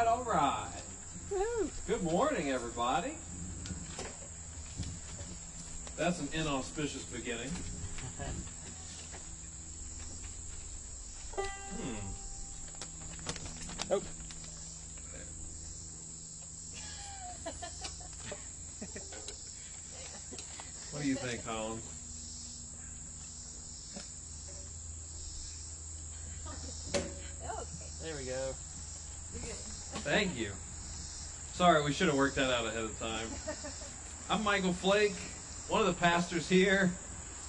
right, all right. Good morning, everybody. That's an inauspicious beginning. Hmm. Oh. What do you think, Holland? There we go. Thank you. Sorry, we should have worked that out ahead of time. I'm Michael Flake, one of the pastors here.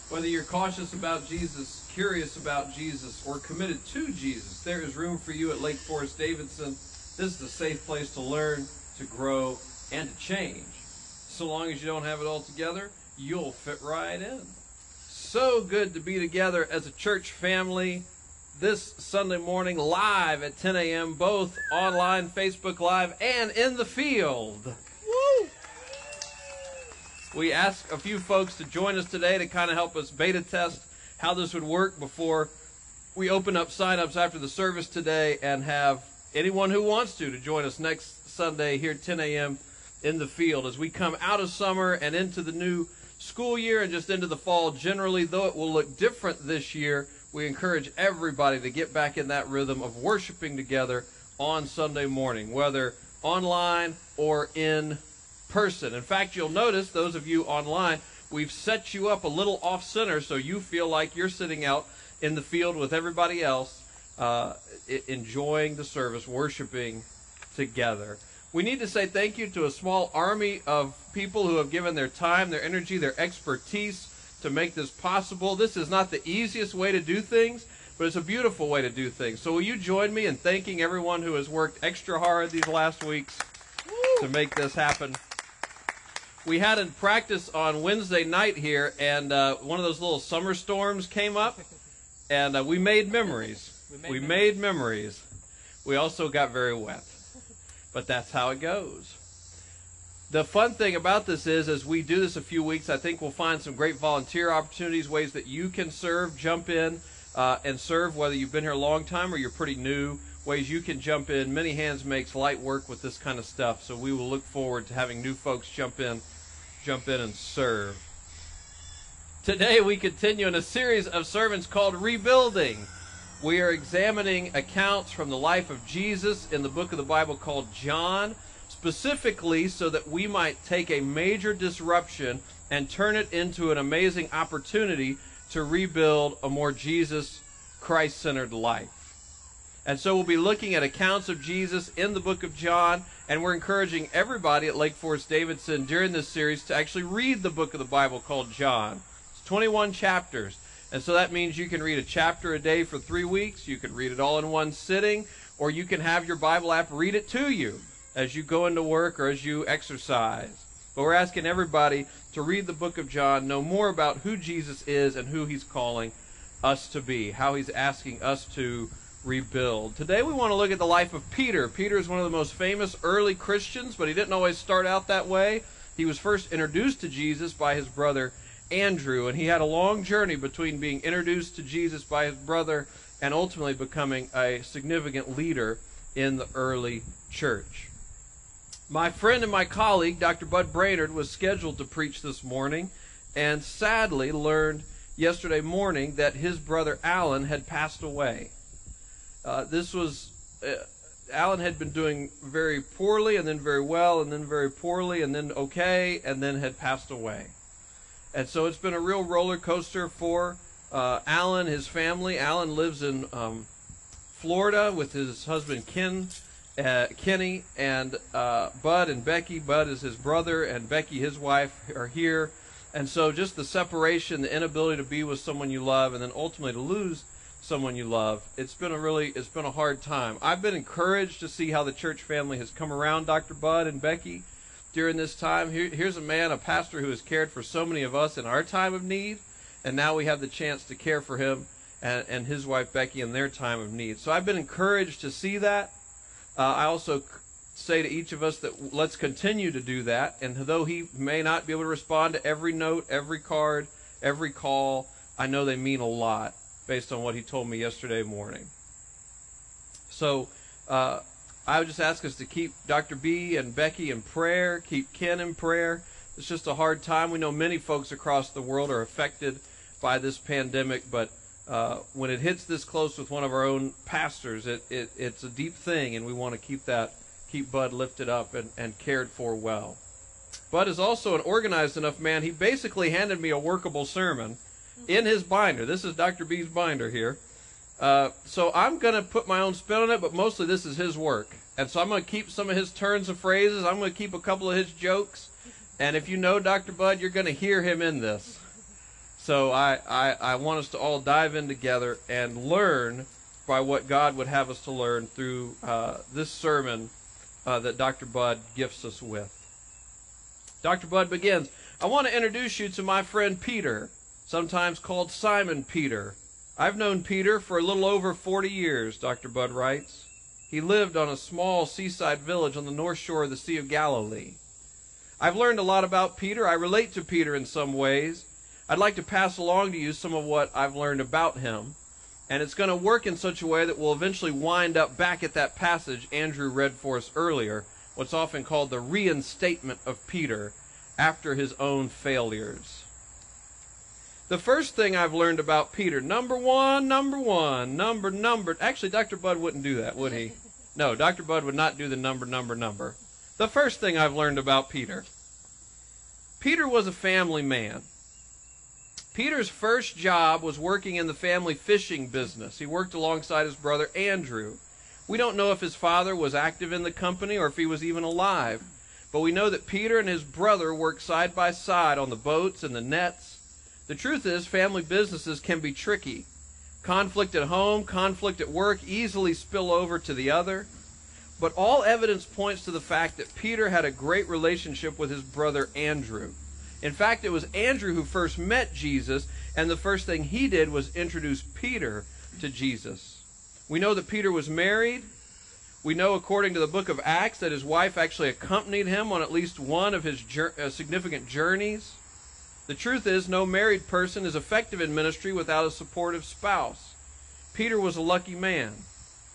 Whether you're cautious about Jesus, curious about Jesus, or committed to Jesus, there is room for you at Lake Forest Davidson. This is a safe place to learn, to grow, and to change. So long as you don't have it all together, you'll fit right in. So good to be together as a church family this Sunday morning live at 10 a.m., both online, Facebook Live, and in the field. Woo! We asked a few folks to join us today to kind of help us beta test how this would work before we open up signups after the service today and have anyone who wants to to join us next Sunday here at 10 a.m. in the field as we come out of summer and into the new school year and just into the fall generally, though it will look different this year we encourage everybody to get back in that rhythm of worshiping together on Sunday morning, whether online or in person. In fact, you'll notice, those of you online, we've set you up a little off center so you feel like you're sitting out in the field with everybody else, uh, enjoying the service, worshiping together. We need to say thank you to a small army of people who have given their time, their energy, their expertise to make this possible. This is not the easiest way to do things, but it's a beautiful way to do things. So will you join me in thanking everyone who has worked extra hard these last weeks to make this happen? We had a practice on Wednesday night here, and uh, one of those little summer storms came up, and uh, we made memories. We, made, we memories. made memories. We also got very wet, but that's how it goes the fun thing about this is, as we do this a few weeks, I think we'll find some great volunteer opportunities, ways that you can serve, jump in, uh, and serve, whether you've been here a long time or you're pretty new. Ways you can jump in. Many hands makes light work with this kind of stuff. So we will look forward to having new folks jump in, jump in and serve. Today we continue in a series of sermons called Rebuilding. We are examining accounts from the life of Jesus in the book of the Bible called John specifically so that we might take a major disruption and turn it into an amazing opportunity to rebuild a more Jesus Christ centered life. And so we'll be looking at accounts of Jesus in the book of John, and we're encouraging everybody at Lake Forest Davidson during this series to actually read the book of the Bible called John. It's 21 chapters. And so that means you can read a chapter a day for three weeks. You can read it all in one sitting, or you can have your Bible app read it to you as you go into work or as you exercise. But we're asking everybody to read the book of John, know more about who Jesus is and who he's calling us to be, how he's asking us to rebuild. Today we want to look at the life of Peter. Peter is one of the most famous early Christians, but he didn't always start out that way. He was first introduced to Jesus by his brother Andrew, and he had a long journey between being introduced to Jesus by his brother and ultimately becoming a significant leader in the early church. My friend and my colleague, Dr. Bud Brainerd, was scheduled to preach this morning and sadly learned yesterday morning that his brother Alan had passed away. Uh, this was, uh, Alan had been doing very poorly and then very well and then very poorly and then okay and then had passed away. And so it's been a real roller coaster for uh, Alan, his family. Alan lives in um, Florida with his husband Ken uh, Kenny and uh, Bud and Becky. Bud is his brother, and Becky, his wife, are here. And so, just the separation, the inability to be with someone you love, and then ultimately to lose someone you love. It's been a really, it's been a hard time. I've been encouraged to see how the church family has come around Dr. Bud and Becky during this time. Here, here's a man, a pastor who has cared for so many of us in our time of need, and now we have the chance to care for him and, and his wife Becky in their time of need. So I've been encouraged to see that. Uh, I also say to each of us that let's continue to do that. And though he may not be able to respond to every note, every card, every call, I know they mean a lot based on what he told me yesterday morning. So, uh, I would just ask us to keep Dr. B and Becky in prayer, keep Ken in prayer. It's just a hard time. We know many folks across the world are affected by this pandemic, but uh, when it hits this close with one of our own pastors, it, it, it's a deep thing, and we want to keep that, keep Bud lifted up and, and cared for well. Bud is also an organized enough man. He basically handed me a workable sermon in his binder. This is Dr. B's binder here. Uh, so I'm going to put my own spin on it, but mostly this is his work. And so I'm going to keep some of his turns of phrases. I'm going to keep a couple of his jokes. And if you know Dr. Bud, you're going to hear him in this. So I, I, I want us to all dive in together and learn by what God would have us to learn through uh, this sermon uh, that Dr. Bud gifts us with. Dr. Bud begins I want to introduce you to my friend Peter, sometimes called Simon Peter. I've known Peter for a little over 40 years, Dr. Bud writes. He lived on a small seaside village on the north shore of the Sea of Galilee. I've learned a lot about Peter. I relate to Peter in some ways. I'd like to pass along to you some of what I've learned about him. And it's going to work in such a way that we'll eventually wind up back at that passage Andrew read for us earlier, what's often called the reinstatement of Peter after his own failures. The first thing I've learned about Peter, number one, number one, number, number. Actually, Dr. Bud wouldn't do that, would he? No, Dr. Bud would not do the number, number, number. The first thing I've learned about Peter Peter was a family man. Peter's first job was working in the family fishing business. He worked alongside his brother Andrew. We don't know if his father was active in the company or if he was even alive, but we know that Peter and his brother worked side by side on the boats and the nets the truth is, family businesses can be tricky. Conflict at home, conflict at work easily spill over to the other. But all evidence points to the fact that Peter had a great relationship with his brother Andrew. In fact, it was Andrew who first met Jesus, and the first thing he did was introduce Peter to Jesus. We know that Peter was married. We know, according to the book of Acts, that his wife actually accompanied him on at least one of his uh, significant journeys. The truth is, no married person is effective in ministry without a supportive spouse. Peter was a lucky man.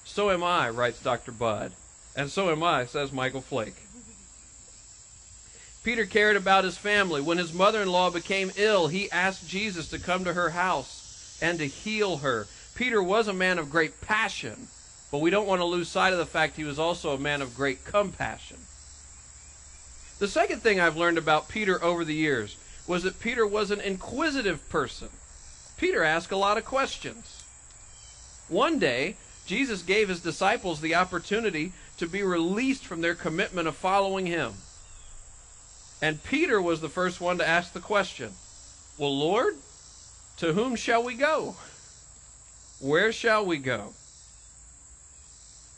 So am I, writes Dr. Bud. And so am I, says Michael Flake. Peter cared about his family. When his mother in law became ill, he asked Jesus to come to her house and to heal her. Peter was a man of great passion, but we don't want to lose sight of the fact he was also a man of great compassion. The second thing I've learned about Peter over the years was that Peter was an inquisitive person. Peter asked a lot of questions. One day, Jesus gave his disciples the opportunity to be released from their commitment of following him. And Peter was the first one to ask the question Well, Lord, to whom shall we go? Where shall we go?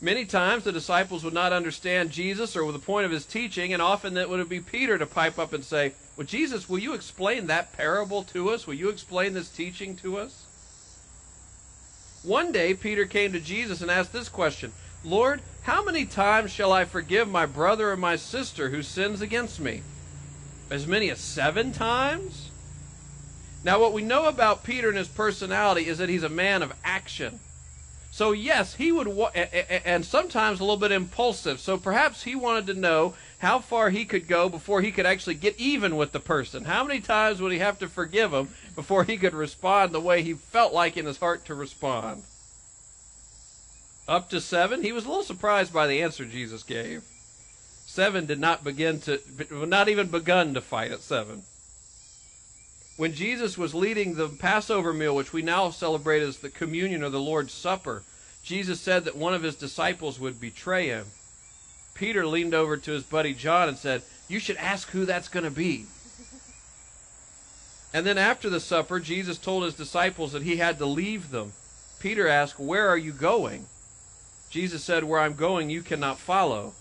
Many times the disciples would not understand Jesus or the point of his teaching, and often it would be Peter to pipe up and say, Well, Jesus, will you explain that parable to us? Will you explain this teaching to us? One day Peter came to Jesus and asked this question Lord, how many times shall I forgive my brother or my sister who sins against me? As many as seven times? Now, what we know about Peter and his personality is that he's a man of action. So yes, he would, wa- and sometimes a little bit impulsive. So perhaps he wanted to know how far he could go before he could actually get even with the person. How many times would he have to forgive him before he could respond the way he felt like in his heart to respond? Up to seven. He was a little surprised by the answer Jesus gave. Seven did not begin to, not even begun to fight at seven when Jesus was leading the Passover meal, which we now celebrate as the communion or the Lord's Supper, Jesus said that one of his disciples would betray him. Peter leaned over to his buddy John and said, You should ask who that's going to be. And then after the supper, Jesus told his disciples that he had to leave them. Peter asked, Where are you going? Jesus said, Where I'm going, you cannot follow.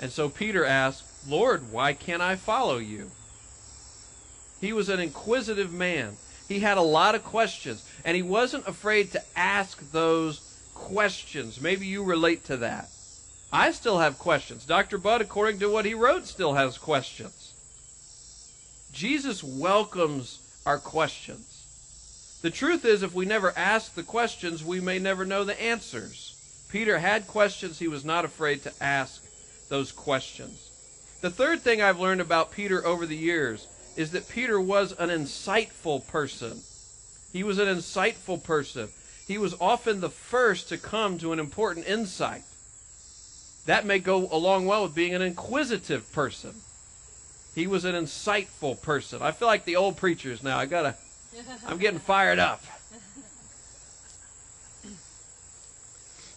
And so Peter asked, Lord, why can't I follow you? He was an inquisitive man. He had a lot of questions, and he wasn't afraid to ask those questions. Maybe you relate to that. I still have questions. Dr. Bud, according to what he wrote, still has questions. Jesus welcomes our questions. The truth is, if we never ask the questions, we may never know the answers. Peter had questions. He was not afraid to ask those questions. The third thing I've learned about Peter over the years is that Peter was an insightful person. He was an insightful person. He was often the first to come to an important insight. That may go along well with being an inquisitive person. He was an insightful person. I feel like the old preachers now. I gotta, I'm getting fired up.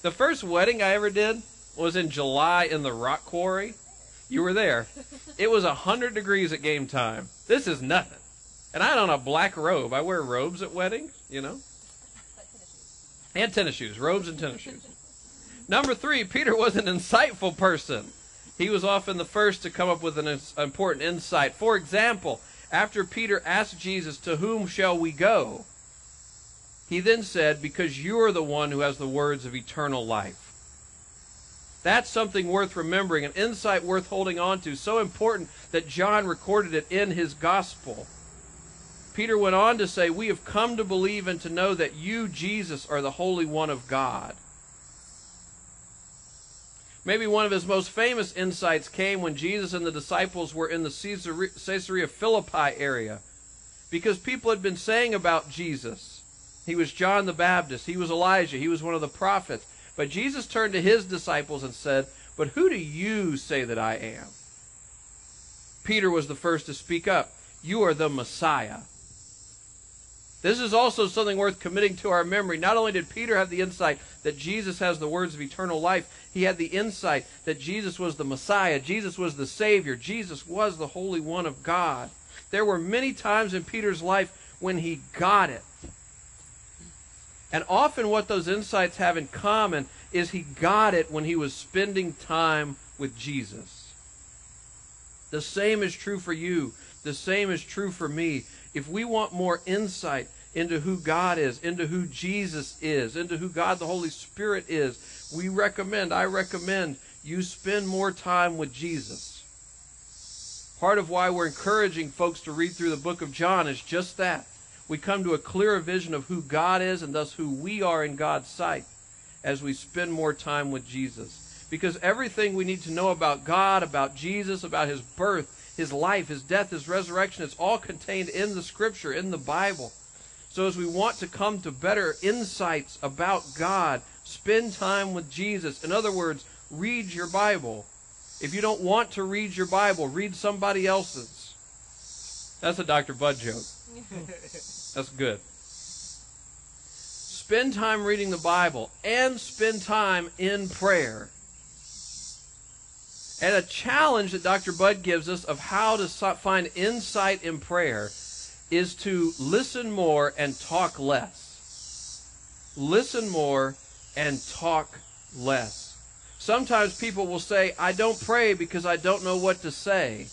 The first wedding I ever did was in July in the rock quarry. You were there. It was 100 degrees at game time. This is nothing. And I had on a black robe. I wear robes at weddings, you know. And tennis shoes, robes and tennis shoes. Number three, Peter was an insightful person. He was often the first to come up with an important insight. For example, after Peter asked Jesus, To whom shall we go? He then said, Because you are the one who has the words of eternal life. That's something worth remembering, an insight worth holding on to, so important that John recorded it in his gospel. Peter went on to say, We have come to believe and to know that you, Jesus, are the Holy One of God. Maybe one of his most famous insights came when Jesus and the disciples were in the Caesarea Philippi area. Because people had been saying about Jesus, he was John the Baptist. He was Elijah. He was one of the prophets. But Jesus turned to his disciples and said, But who do you say that I am? Peter was the first to speak up. You are the Messiah. This is also something worth committing to our memory. Not only did Peter have the insight that Jesus has the words of eternal life, he had the insight that Jesus was the Messiah, Jesus was the Savior, Jesus was the Holy One of God. There were many times in Peter's life when he got it. And often what those insights have in common is he got it when he was spending time with Jesus. The same is true for you. The same is true for me. If we want more insight into who God is, into who Jesus is, into who God the Holy Spirit is, we recommend, I recommend, you spend more time with Jesus. Part of why we're encouraging folks to read through the book of John is just that we come to a clearer vision of who God is and thus who we are in God's sight as we spend more time with Jesus. Because everything we need to know about God, about Jesus, about his birth, his life, his death, his resurrection, it's all contained in the scripture, in the Bible. So as we want to come to better insights about God, spend time with Jesus. In other words, read your Bible. If you don't want to read your Bible, read somebody else's. That's a Dr. Bud joke. That's good. Spend time reading the Bible and spend time in prayer. And a challenge that Dr. Bud gives us of how to find insight in prayer is to listen more and talk less. Listen more and talk less. Sometimes people will say, I don't pray because I don't know what to say.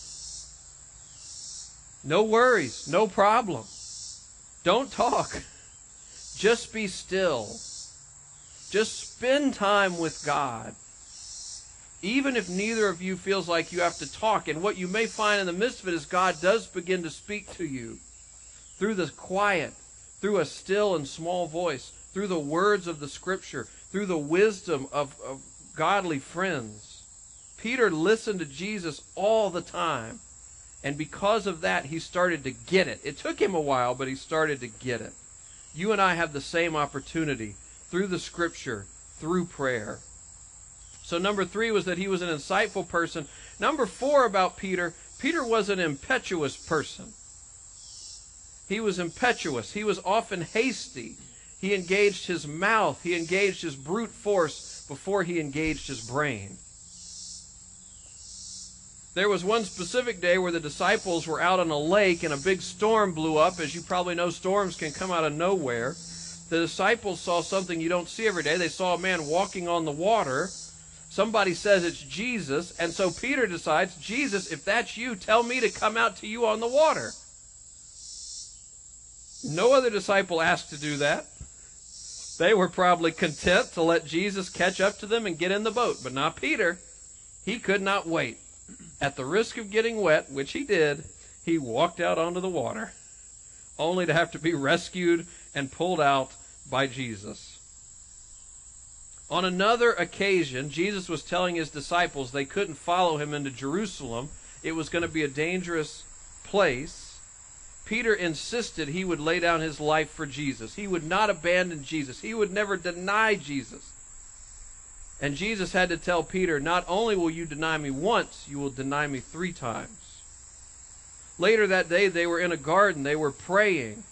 No worries, no problem. Don't talk. Just be still. Just spend time with God. Even if neither of you feels like you have to talk. And what you may find in the midst of it is God does begin to speak to you through the quiet, through a still and small voice, through the words of the scripture, through the wisdom of, of godly friends. Peter listened to Jesus all the time. And because of that, he started to get it. It took him a while, but he started to get it. You and I have the same opportunity through the scripture, through prayer. So, number three was that he was an insightful person. Number four about Peter, Peter was an impetuous person. He was impetuous. He was often hasty. He engaged his mouth, he engaged his brute force before he engaged his brain. There was one specific day where the disciples were out on a lake and a big storm blew up. As you probably know, storms can come out of nowhere. The disciples saw something you don't see every day. They saw a man walking on the water. Somebody says it's Jesus, and so Peter decides, Jesus, if that's you, tell me to come out to you on the water. No other disciple asked to do that. They were probably content to let Jesus catch up to them and get in the boat, but not Peter. He could not wait. At the risk of getting wet, which he did, he walked out onto the water, only to have to be rescued and pulled out by Jesus. On another occasion, Jesus was telling his disciples they couldn't follow him into Jerusalem. It was going to be a dangerous place. Peter insisted he would lay down his life for Jesus. He would not abandon Jesus. He would never deny Jesus. And Jesus had to tell Peter, Not only will you deny me once, you will deny me three times. Later that day, they were in a garden. They were praying.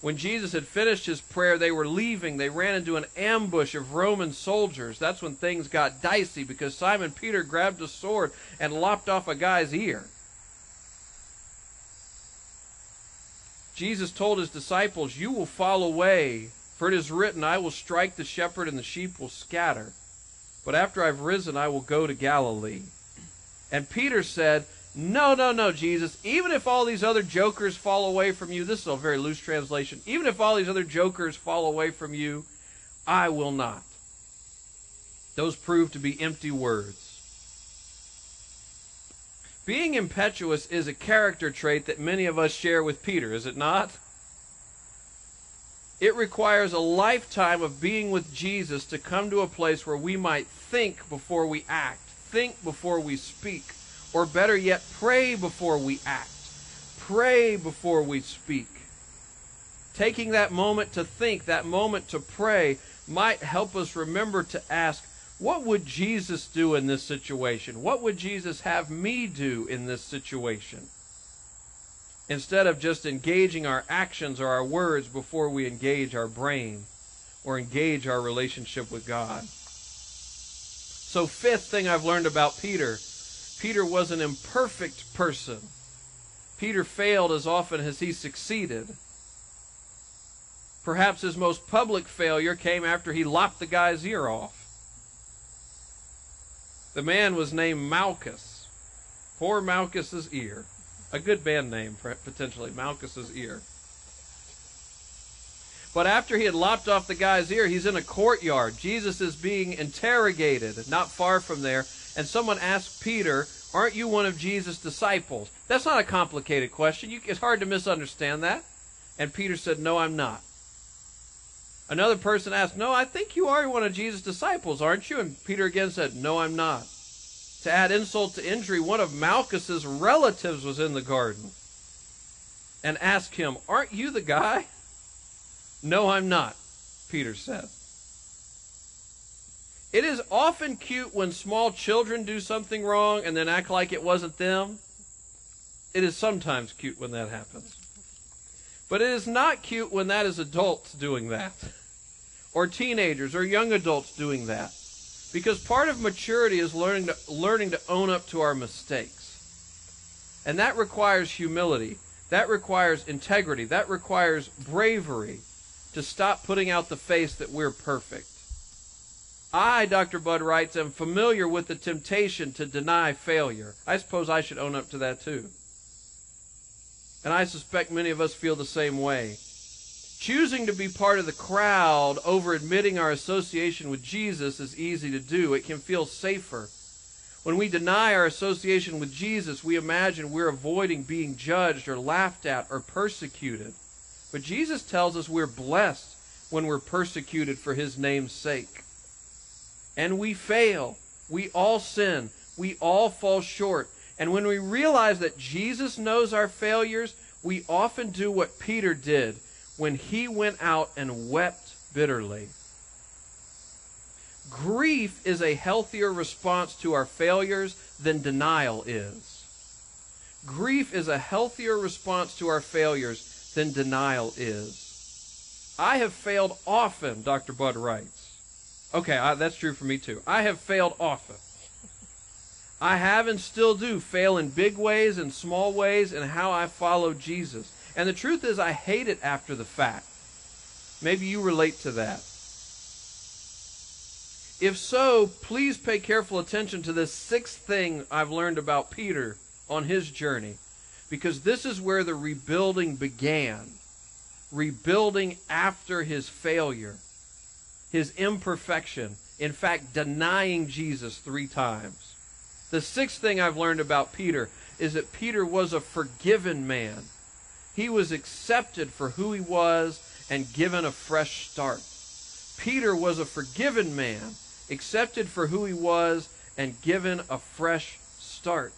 When Jesus had finished his prayer, they were leaving. They ran into an ambush of Roman soldiers. That's when things got dicey because Simon Peter grabbed a sword and lopped off a guy's ear. Jesus told his disciples, You will fall away, for it is written, I will strike the shepherd and the sheep will scatter. But after I've risen, I will go to Galilee. And Peter said, No, no, no, Jesus. Even if all these other jokers fall away from you, this is a very loose translation. Even if all these other jokers fall away from you, I will not. Those prove to be empty words. Being impetuous is a character trait that many of us share with Peter, is it not? It requires a lifetime of being with Jesus to come to a place where we might think before we act, think before we speak, or better yet, pray before we act, pray before we speak. Taking that moment to think, that moment to pray, might help us remember to ask, what would Jesus do in this situation? What would Jesus have me do in this situation? Instead of just engaging our actions or our words before we engage our brain or engage our relationship with God. So, fifth thing I've learned about Peter Peter was an imperfect person. Peter failed as often as he succeeded. Perhaps his most public failure came after he lopped the guy's ear off. The man was named Malchus. Poor Malchus's ear. A good band name, for potentially. Malchus's ear. But after he had lopped off the guy's ear, he's in a courtyard. Jesus is being interrogated, not far from there. And someone asked Peter, Aren't you one of Jesus' disciples? That's not a complicated question. You, it's hard to misunderstand that. And Peter said, No, I'm not. Another person asked, No, I think you are one of Jesus' disciples, aren't you? And Peter again said, No, I'm not. To add insult to injury, one of Malchus's relatives was in the garden and asked him, Aren't you the guy? No, I'm not, Peter said. It is often cute when small children do something wrong and then act like it wasn't them. It is sometimes cute when that happens. But it is not cute when that is adults doing that, or teenagers or young adults doing that. Because part of maturity is learning to, learning to own up to our mistakes. And that requires humility. That requires integrity. That requires bravery to stop putting out the face that we're perfect. I, Dr. Bud writes, am familiar with the temptation to deny failure. I suppose I should own up to that too. And I suspect many of us feel the same way. Choosing to be part of the crowd over admitting our association with Jesus is easy to do. It can feel safer. When we deny our association with Jesus, we imagine we're avoiding being judged or laughed at or persecuted. But Jesus tells us we're blessed when we're persecuted for his name's sake. And we fail. We all sin. We all fall short. And when we realize that Jesus knows our failures, we often do what Peter did when he went out and wept bitterly. Grief is a healthier response to our failures than denial is. Grief is a healthier response to our failures than denial is. I have failed often, Dr. Bud writes. Okay, I, that's true for me too. I have failed often. I have and still do fail in big ways and small ways in how I follow Jesus. And the truth is, I hate it after the fact. Maybe you relate to that. If so, please pay careful attention to this sixth thing I've learned about Peter on his journey, because this is where the rebuilding began. Rebuilding after his failure, his imperfection, in fact, denying Jesus three times. The sixth thing I've learned about Peter is that Peter was a forgiven man. He was accepted for who he was and given a fresh start. Peter was a forgiven man, accepted for who he was, and given a fresh start.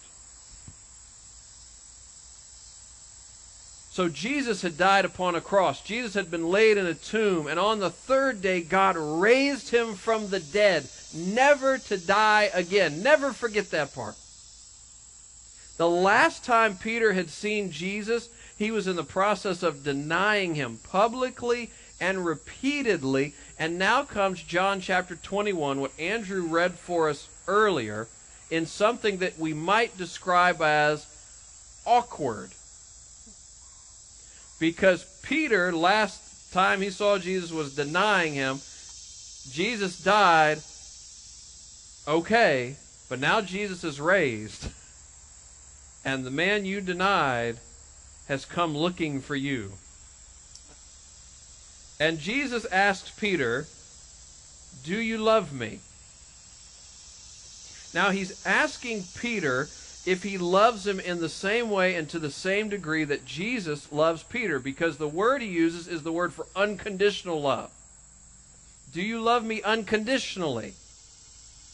So Jesus had died upon a cross. Jesus had been laid in a tomb, and on the third day, God raised him from the dead, never to die again. Never forget that part. The last time Peter had seen Jesus, he was in the process of denying him publicly and repeatedly. And now comes John chapter 21, what Andrew read for us earlier, in something that we might describe as awkward. Because Peter, last time he saw Jesus, was denying him. Jesus died. Okay, but now Jesus is raised. And the man you denied has come looking for you. And Jesus asked Peter, Do you love me? Now he's asking Peter if he loves him in the same way and to the same degree that Jesus loves Peter, because the word he uses is the word for unconditional love. Do you love me unconditionally?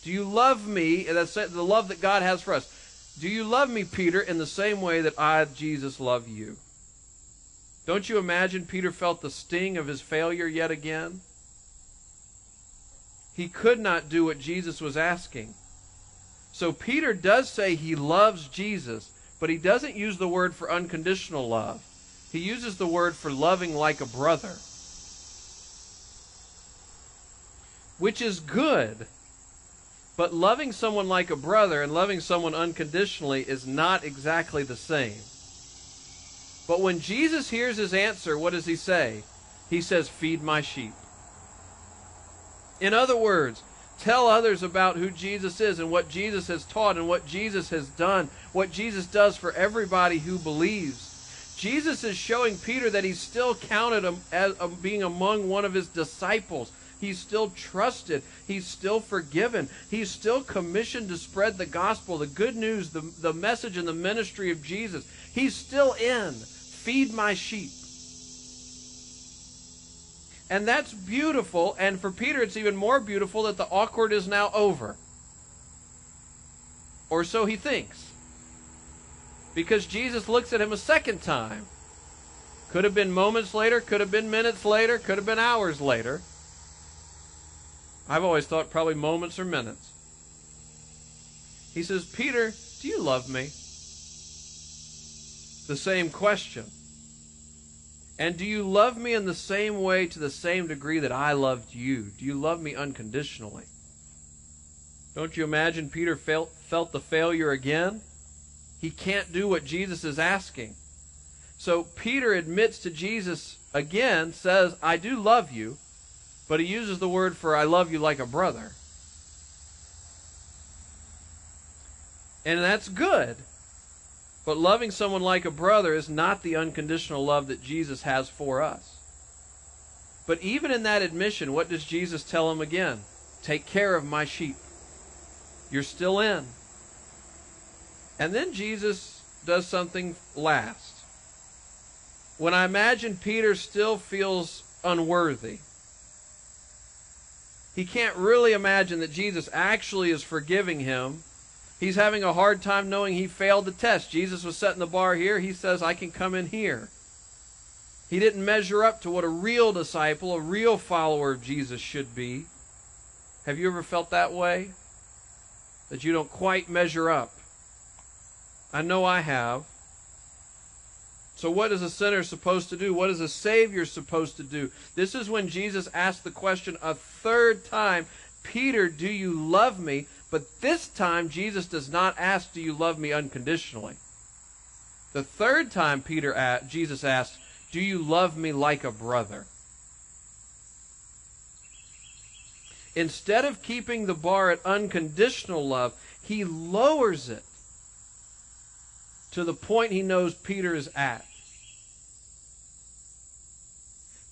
Do you love me? That's the love that God has for us. Do you love me, Peter, in the same way that I, Jesus, love you? Don't you imagine Peter felt the sting of his failure yet again? He could not do what Jesus was asking. So Peter does say he loves Jesus, but he doesn't use the word for unconditional love. He uses the word for loving like a brother, which is good. But loving someone like a brother and loving someone unconditionally is not exactly the same. But when Jesus hears his answer, what does he say? He says, Feed my sheep. In other words, tell others about who Jesus is and what Jesus has taught and what Jesus has done, what Jesus does for everybody who believes. Jesus is showing Peter that he's still counted as being among one of his disciples. He's still trusted. He's still forgiven. He's still commissioned to spread the gospel, the good news, the, the message and the ministry of Jesus. He's still in. Feed my sheep. And that's beautiful. And for Peter, it's even more beautiful that the awkward is now over. Or so he thinks. Because Jesus looks at him a second time. Could have been moments later, could have been minutes later, could have been hours later. I've always thought probably moments or minutes. He says, Peter, do you love me? The same question. And do you love me in the same way to the same degree that I loved you? Do you love me unconditionally? Don't you imagine Peter felt, felt the failure again? He can't do what Jesus is asking. So Peter admits to Jesus again, says, I do love you, but he uses the word for I love you like a brother. And that's good. But loving someone like a brother is not the unconditional love that Jesus has for us. But even in that admission, what does Jesus tell him again? Take care of my sheep. You're still in. And then Jesus does something last. When I imagine Peter still feels unworthy, he can't really imagine that Jesus actually is forgiving him He's having a hard time knowing he failed the test. Jesus was setting the bar here. He says, I can come in here. He didn't measure up to what a real disciple, a real follower of Jesus should be. Have you ever felt that way? That you don't quite measure up? I know I have. So, what is a sinner supposed to do? What is a Savior supposed to do? This is when Jesus asked the question a third time Peter, do you love me? But this time, Jesus does not ask, Do you love me unconditionally? The third time, Peter asked, Jesus asked, Do you love me like a brother? Instead of keeping the bar at unconditional love, he lowers it to the point he knows Peter is at.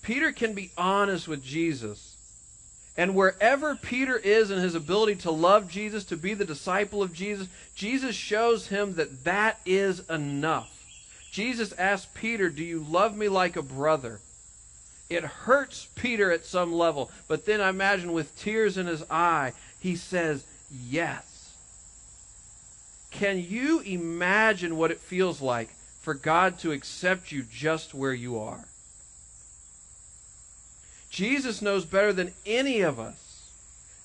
Peter can be honest with Jesus and wherever Peter is in his ability to love Jesus, to be the disciple of Jesus, Jesus shows him that that is enough. Jesus asked Peter, Do you love me like a brother? It hurts Peter at some level, but then I imagine with tears in his eye, he says, Yes. Can you imagine what it feels like for God to accept you just where you are? Jesus knows better than any of us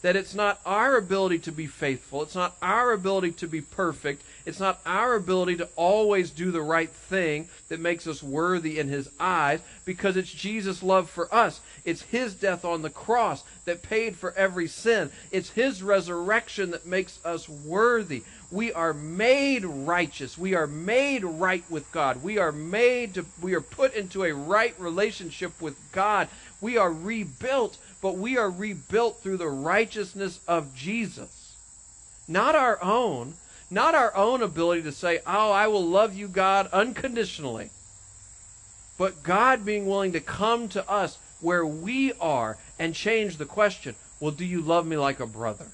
that it's not our ability to be faithful, it's not our ability to be perfect, it's not our ability to always do the right thing that makes us worthy in His eyes, because it's Jesus' love for us. It's His death on the cross that paid for every sin. It's His resurrection that makes us worthy. We are made righteous. We are made right with God. We are made to, we are put into a right relationship with God. We are rebuilt but we are rebuilt through the righteousness of Jesus. Not our own, not our own ability to say, Oh, I will love you, God, unconditionally. But God being willing to come to us where we are and change the question Well, do you love me like a brother?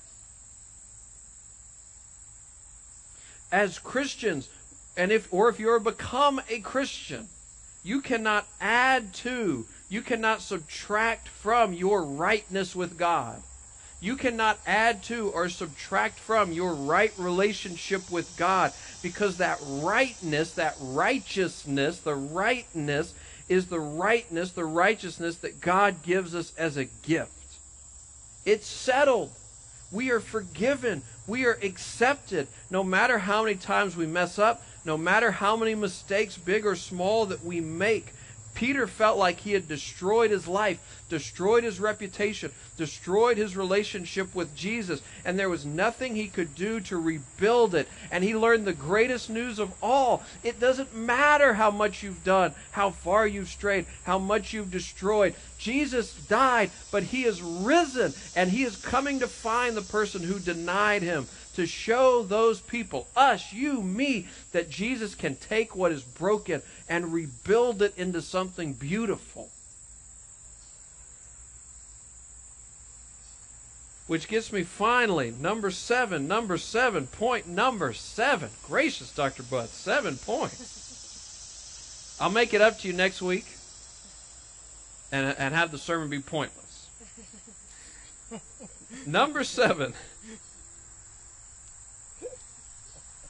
As Christians, and if or if you're become a Christian, you cannot add to you cannot subtract from your rightness with God. You cannot add to or subtract from your right relationship with God because that rightness, that righteousness, the rightness is the rightness, the righteousness that God gives us as a gift. It's settled. We are forgiven. We are accepted. No matter how many times we mess up, no matter how many mistakes, big or small, that we make, Peter felt like he had destroyed his life, destroyed his reputation, destroyed his relationship with Jesus, and there was nothing he could do to rebuild it. And he learned the greatest news of all. It doesn't matter how much you've done, how far you've strayed, how much you've destroyed. Jesus died, but he is risen, and he is coming to find the person who denied him to show those people, us, you, me, that Jesus can take what is broken and rebuild it into something beautiful. Which gets me finally, number seven, number seven, point number seven. Gracious, Dr. Bud, seven points. I'll make it up to you next week and, and have the sermon be pointless. number seven.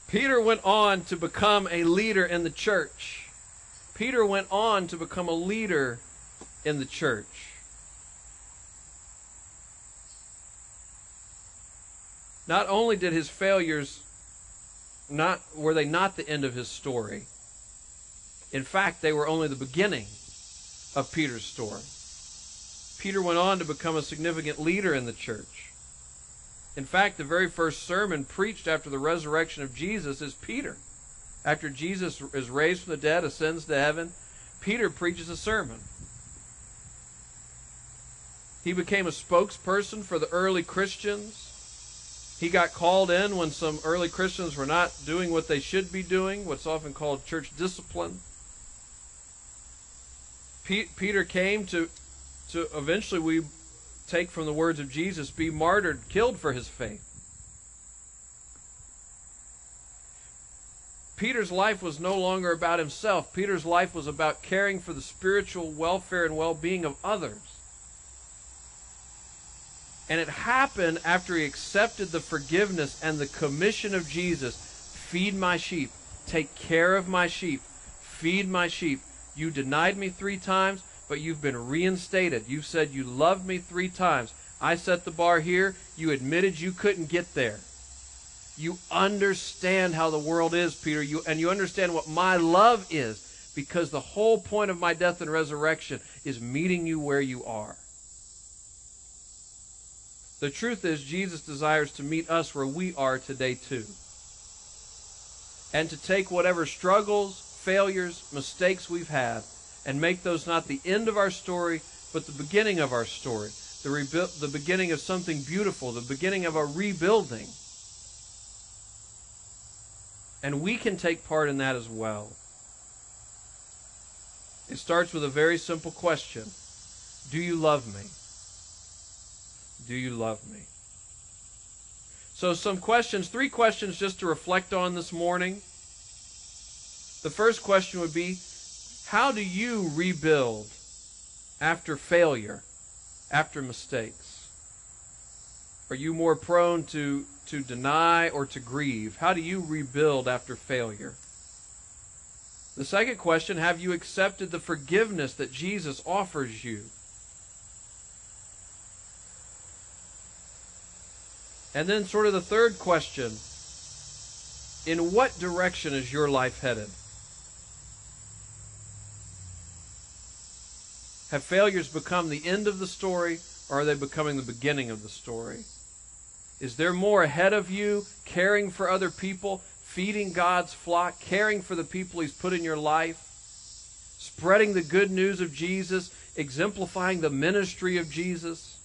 Peter went on to become a leader in the church. Peter went on to become a leader in the church. Not only did his failures not were they not the end of his story. In fact, they were only the beginning of Peter's story. Peter went on to become a significant leader in the church. In fact, the very first sermon preached after the resurrection of Jesus is Peter. After Jesus is raised from the dead, ascends to heaven, Peter preaches a sermon. He became a spokesperson for the early Christians. He got called in when some early Christians were not doing what they should be doing, what's often called church discipline. Peter came to, to eventually we take from the words of Jesus, be martyred, killed for his faith. Peter's life was no longer about himself. Peter's life was about caring for the spiritual welfare and well being of others. And it happened after he accepted the forgiveness and the commission of Jesus feed my sheep, take care of my sheep, feed my sheep. You denied me three times but you've been reinstated. You've said you loved me three times. I set the bar here. You admitted you couldn't get there. You understand how the world is, Peter, you, and you understand what my love is because the whole point of my death and resurrection is meeting you where you are. The truth is, Jesus desires to meet us where we are today, too. And to take whatever struggles, failures, mistakes we've had and make those not the end of our story, but the beginning of our story, the, rebu- the beginning of something beautiful, the beginning of a rebuilding. And we can take part in that as well. It starts with a very simple question Do you love me? Do you love me? So, some questions, three questions just to reflect on this morning. The first question would be how do you rebuild? after failure, after mistakes? Are you more prone to, to deny or to grieve? How do you rebuild after failure? The second question Have you accepted the forgiveness that Jesus offers you? And then, sort of, the third question In what direction is your life headed? Have failures become the end of the story, or are they becoming the beginning of the story? Is there more ahead of you, caring for other people, feeding God's flock, caring for the people He's put in your life, spreading the good news of Jesus, exemplifying the ministry of Jesus?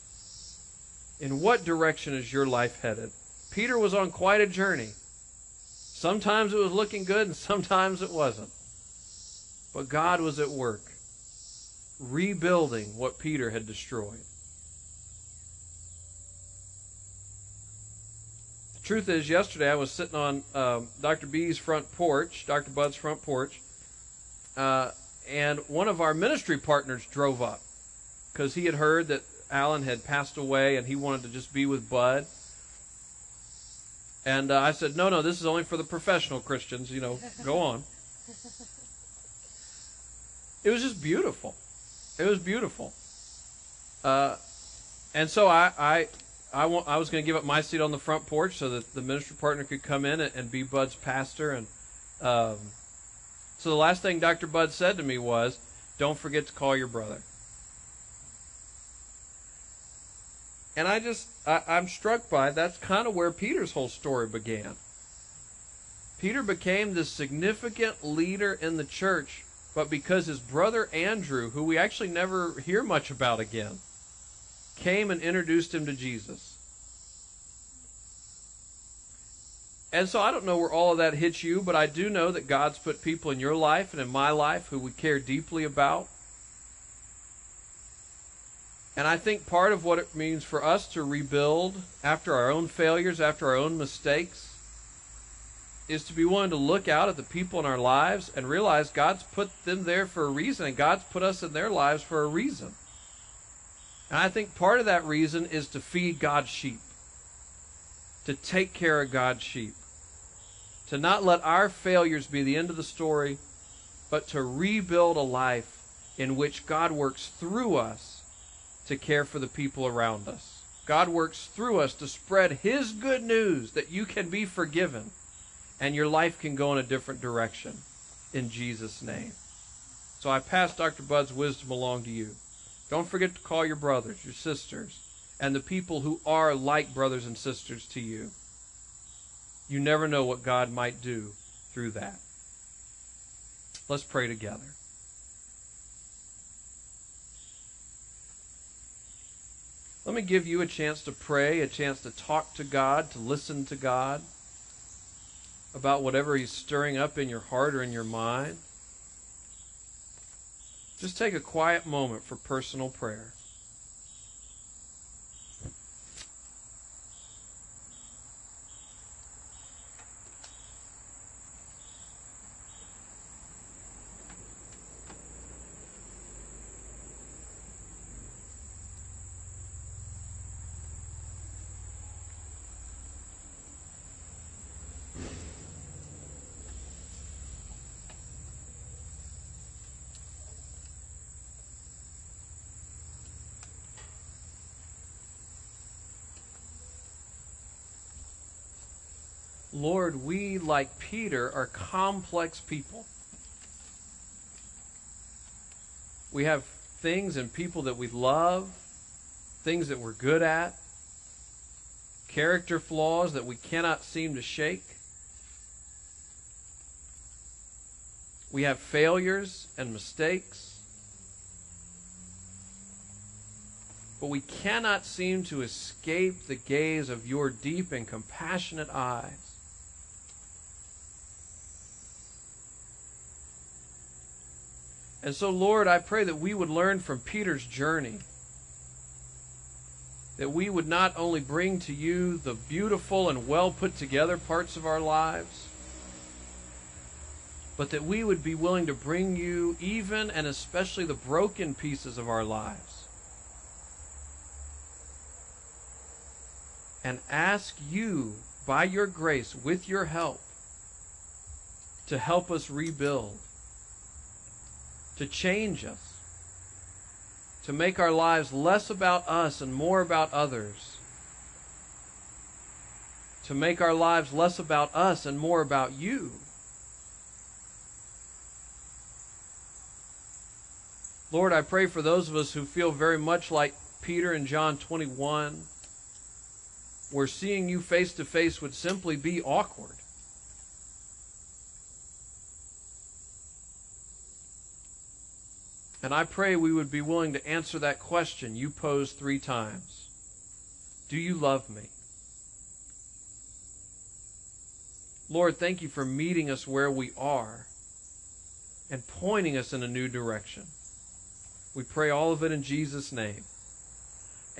In what direction is your life headed? Peter was on quite a journey. Sometimes it was looking good, and sometimes it wasn't. But God was at work rebuilding what Peter had destroyed. The truth is, yesterday I was sitting on um, Dr. B's front porch, Dr. Bud's front porch, uh, and one of our ministry partners drove up because he had heard that Alan had passed away and he wanted to just be with Bud. And uh, I said, no, no, this is only for the professional Christians. You know, go on. It was just beautiful. It was beautiful. Uh, and so I, I, I, want, I was going to give up my seat on the front porch so that the ministry partner could come in and, and be Bud's pastor. And um, so the last thing Dr. Bud said to me was, "Don't forget to call your brother." And I just, I, I'm struck by that's kind of where Peter's whole story began. Peter became this significant leader in the church but because his brother Andrew, who we actually never hear much about again, came and introduced him to Jesus. And so I don't know where all of that hits you, but I do know that God's put people in your life and in my life who we care deeply about. And I think part of what it means for us to rebuild after our own failures, after our own mistakes, is to be willing to look out at the people in our lives and realize God's put them there for a reason and God's put us in their lives for a reason. And I think part of that reason is to feed God's sheep, to take care of God's sheep, to not let our failures be the end of the story, but to rebuild a life in which God works through us to care for the people around us. God works through us to spread His good news that you can be forgiven and your life can go in a different direction in Jesus' name. So I pass Dr. Bud's wisdom along to you. Don't forget to call your brothers, your sisters, and the people who are like brothers and sisters to you. You never know what God might do through that. Let's pray together. Let me give you a chance to pray, a chance to talk to God, to listen to God about whatever He's stirring up in your heart or in your mind. Just take a quiet moment for personal prayer. Lord, we, like Peter, are complex people. We have things and people that we love, things that we're good at, character flaws that we cannot seem to shake. We have failures and mistakes. But we cannot seem to escape the gaze of your deep and compassionate eyes. And so, Lord, I pray that we would learn from Peter's journey. That we would not only bring to you the beautiful and well put together parts of our lives, but that we would be willing to bring you even and especially the broken pieces of our lives and ask you, by your grace, with your help, to help us rebuild, to change us, to make our lives less about us and more about others, to make our lives less about us and more about you. Lord, I pray for those of us who feel very much like Peter in John 21, where seeing you face to face would simply be awkward. And I pray we would be willing to answer that question you posed three times Do you love me? Lord, thank you for meeting us where we are and pointing us in a new direction. We pray all of it in Jesus' name.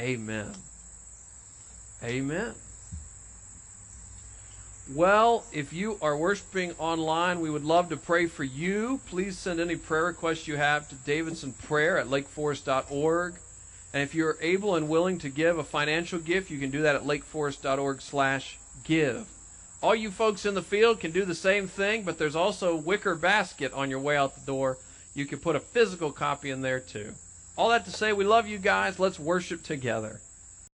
Amen. Amen. Well, if you are worshiping online, we would love to pray for you. Please send any prayer requests you have to Davidson Prayer at lakeforest.org. And if you're able and willing to give a financial gift, you can do that at lakeforest.org slash give. All you folks in the field can do the same thing, but there's also a wicker basket on your way out the door. You can put a physical copy in there too. All that to say, we love you guys. Let's worship together.